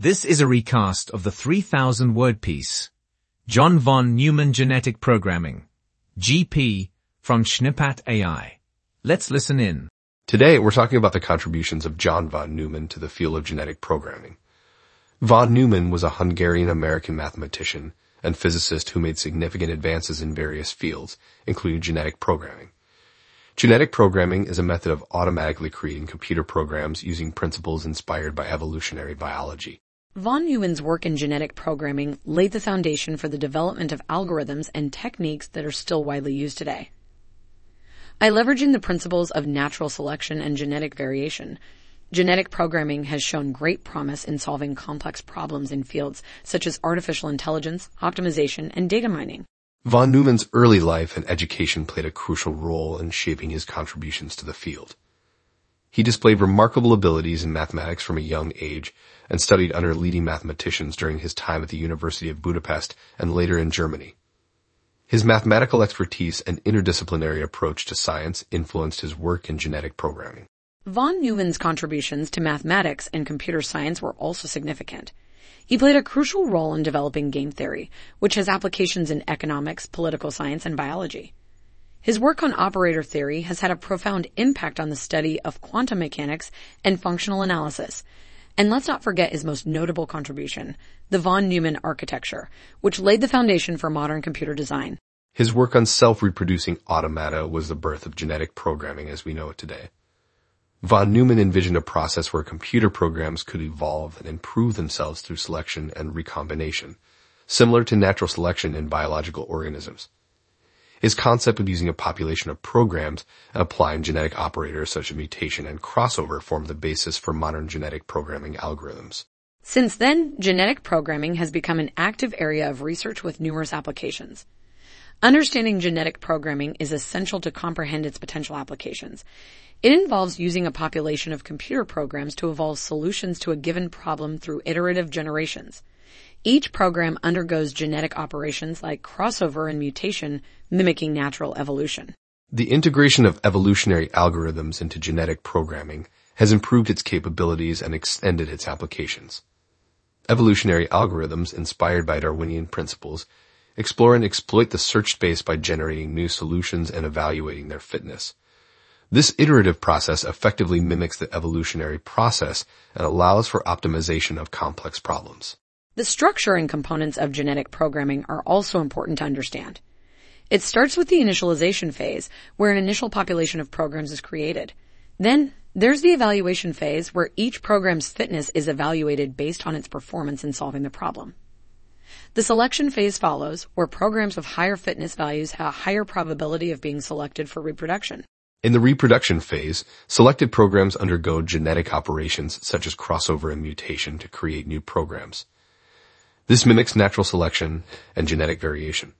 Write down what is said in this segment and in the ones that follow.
This is a recast of the 3000 word piece, John von Neumann Genetic Programming, GP, from Schneppat AI. Let's listen in. Today, we're talking about the contributions of John von Neumann to the field of genetic programming. Von Neumann was a Hungarian-American mathematician and physicist who made significant advances in various fields, including genetic programming. Genetic programming is a method of automatically creating computer programs using principles inspired by evolutionary biology. Von Neumann's work in genetic programming laid the foundation for the development of algorithms and techniques that are still widely used today. By leveraging the principles of natural selection and genetic variation, genetic programming has shown great promise in solving complex problems in fields such as artificial intelligence, optimization, and data mining. Von Neumann's early life and education played a crucial role in shaping his contributions to the field. He displayed remarkable abilities in mathematics from a young age and studied under leading mathematicians during his time at the University of Budapest and later in Germany. His mathematical expertise and interdisciplinary approach to science influenced his work in genetic programming. Von Neumann's contributions to mathematics and computer science were also significant. He played a crucial role in developing game theory, which has applications in economics, political science, and biology. His work on operator theory has had a profound impact on the study of quantum mechanics and functional analysis. And let's not forget his most notable contribution, the von Neumann architecture, which laid the foundation for modern computer design. His work on self-reproducing automata was the birth of genetic programming as we know it today. Von Neumann envisioned a process where computer programs could evolve and improve themselves through selection and recombination, similar to natural selection in biological organisms. His concept of using a population of programs and applying genetic operators such as mutation and crossover formed the basis for modern genetic programming algorithms. Since then, genetic programming has become an active area of research with numerous applications. Understanding genetic programming is essential to comprehend its potential applications. It involves using a population of computer programs to evolve solutions to a given problem through iterative generations. Each program undergoes genetic operations like crossover and mutation, mimicking natural evolution. The integration of evolutionary algorithms into genetic programming has improved its capabilities and extended its applications. Evolutionary algorithms, inspired by Darwinian principles, explore and exploit the search space by generating new solutions and evaluating their fitness. This iterative process effectively mimics the evolutionary process and allows for optimization of complex problems. The structure and components of genetic programming are also important to understand. It starts with the initialization phase, where an initial population of programs is created. Then, there's the evaluation phase, where each program's fitness is evaluated based on its performance in solving the problem. The selection phase follows, where programs with higher fitness values have a higher probability of being selected for reproduction. In the reproduction phase, selected programs undergo genetic operations such as crossover and mutation to create new programs. This mimics natural selection and genetic variation.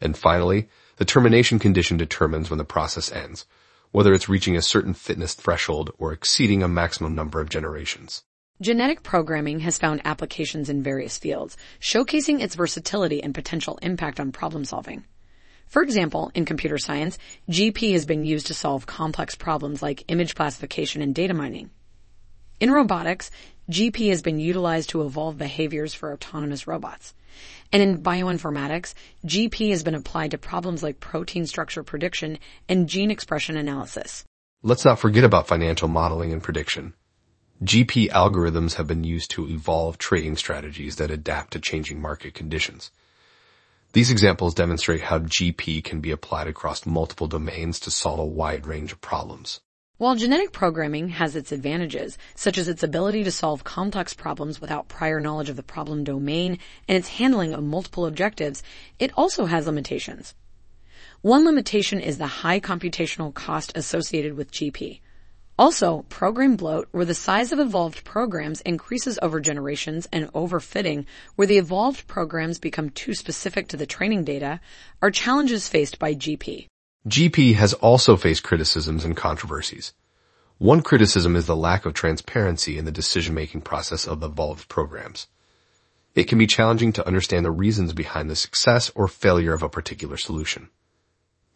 And finally, the termination condition determines when the process ends, whether it's reaching a certain fitness threshold or exceeding a maximum number of generations. Genetic programming has found applications in various fields, showcasing its versatility and potential impact on problem solving. For example, in computer science, GP has been used to solve complex problems like image classification and data mining. In robotics, GP has been utilized to evolve behaviors for autonomous robots. And in bioinformatics, GP has been applied to problems like protein structure prediction and gene expression analysis. Let's not forget about financial modeling and prediction. GP algorithms have been used to evolve trading strategies that adapt to changing market conditions. These examples demonstrate how GP can be applied across multiple domains to solve a wide range of problems. While genetic programming has its advantages, such as its ability to solve complex problems without prior knowledge of the problem domain and its handling of multiple objectives, it also has limitations. One limitation is the high computational cost associated with GP. Also, program bloat, where the size of evolved programs increases over generations, and overfitting, where the evolved programs become too specific to the training data, are challenges faced by GP. GP has also faced criticisms and controversies. One criticism is the lack of transparency in the decision-making process of the evolved programs. It can be challenging to understand the reasons behind the success or failure of a particular solution.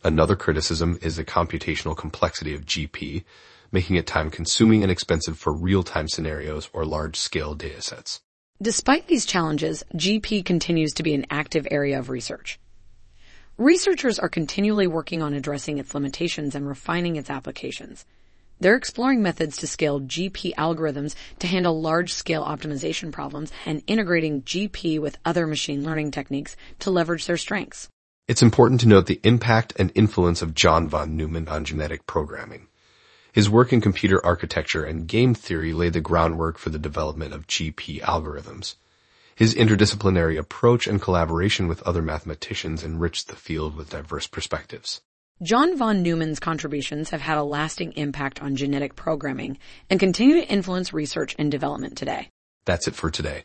Another criticism is the computational complexity of GP, making it time consuming and expensive for real-time scenarios or large-scale datasets. Despite these challenges, GP continues to be an active area of research. Researchers are continually working on addressing its limitations and refining its applications. They're exploring methods to scale GP algorithms to handle large-scale optimization problems and integrating GP with other machine learning techniques to leverage their strengths. It's important to note the impact and influence of John von Neumann on genetic programming. His work in computer architecture and game theory laid the groundwork for the development of GP algorithms. His interdisciplinary approach and collaboration with other mathematicians enriched the field with diverse perspectives. John von Neumann's contributions have had a lasting impact on genetic programming and continue to influence research and development today. That's it for today.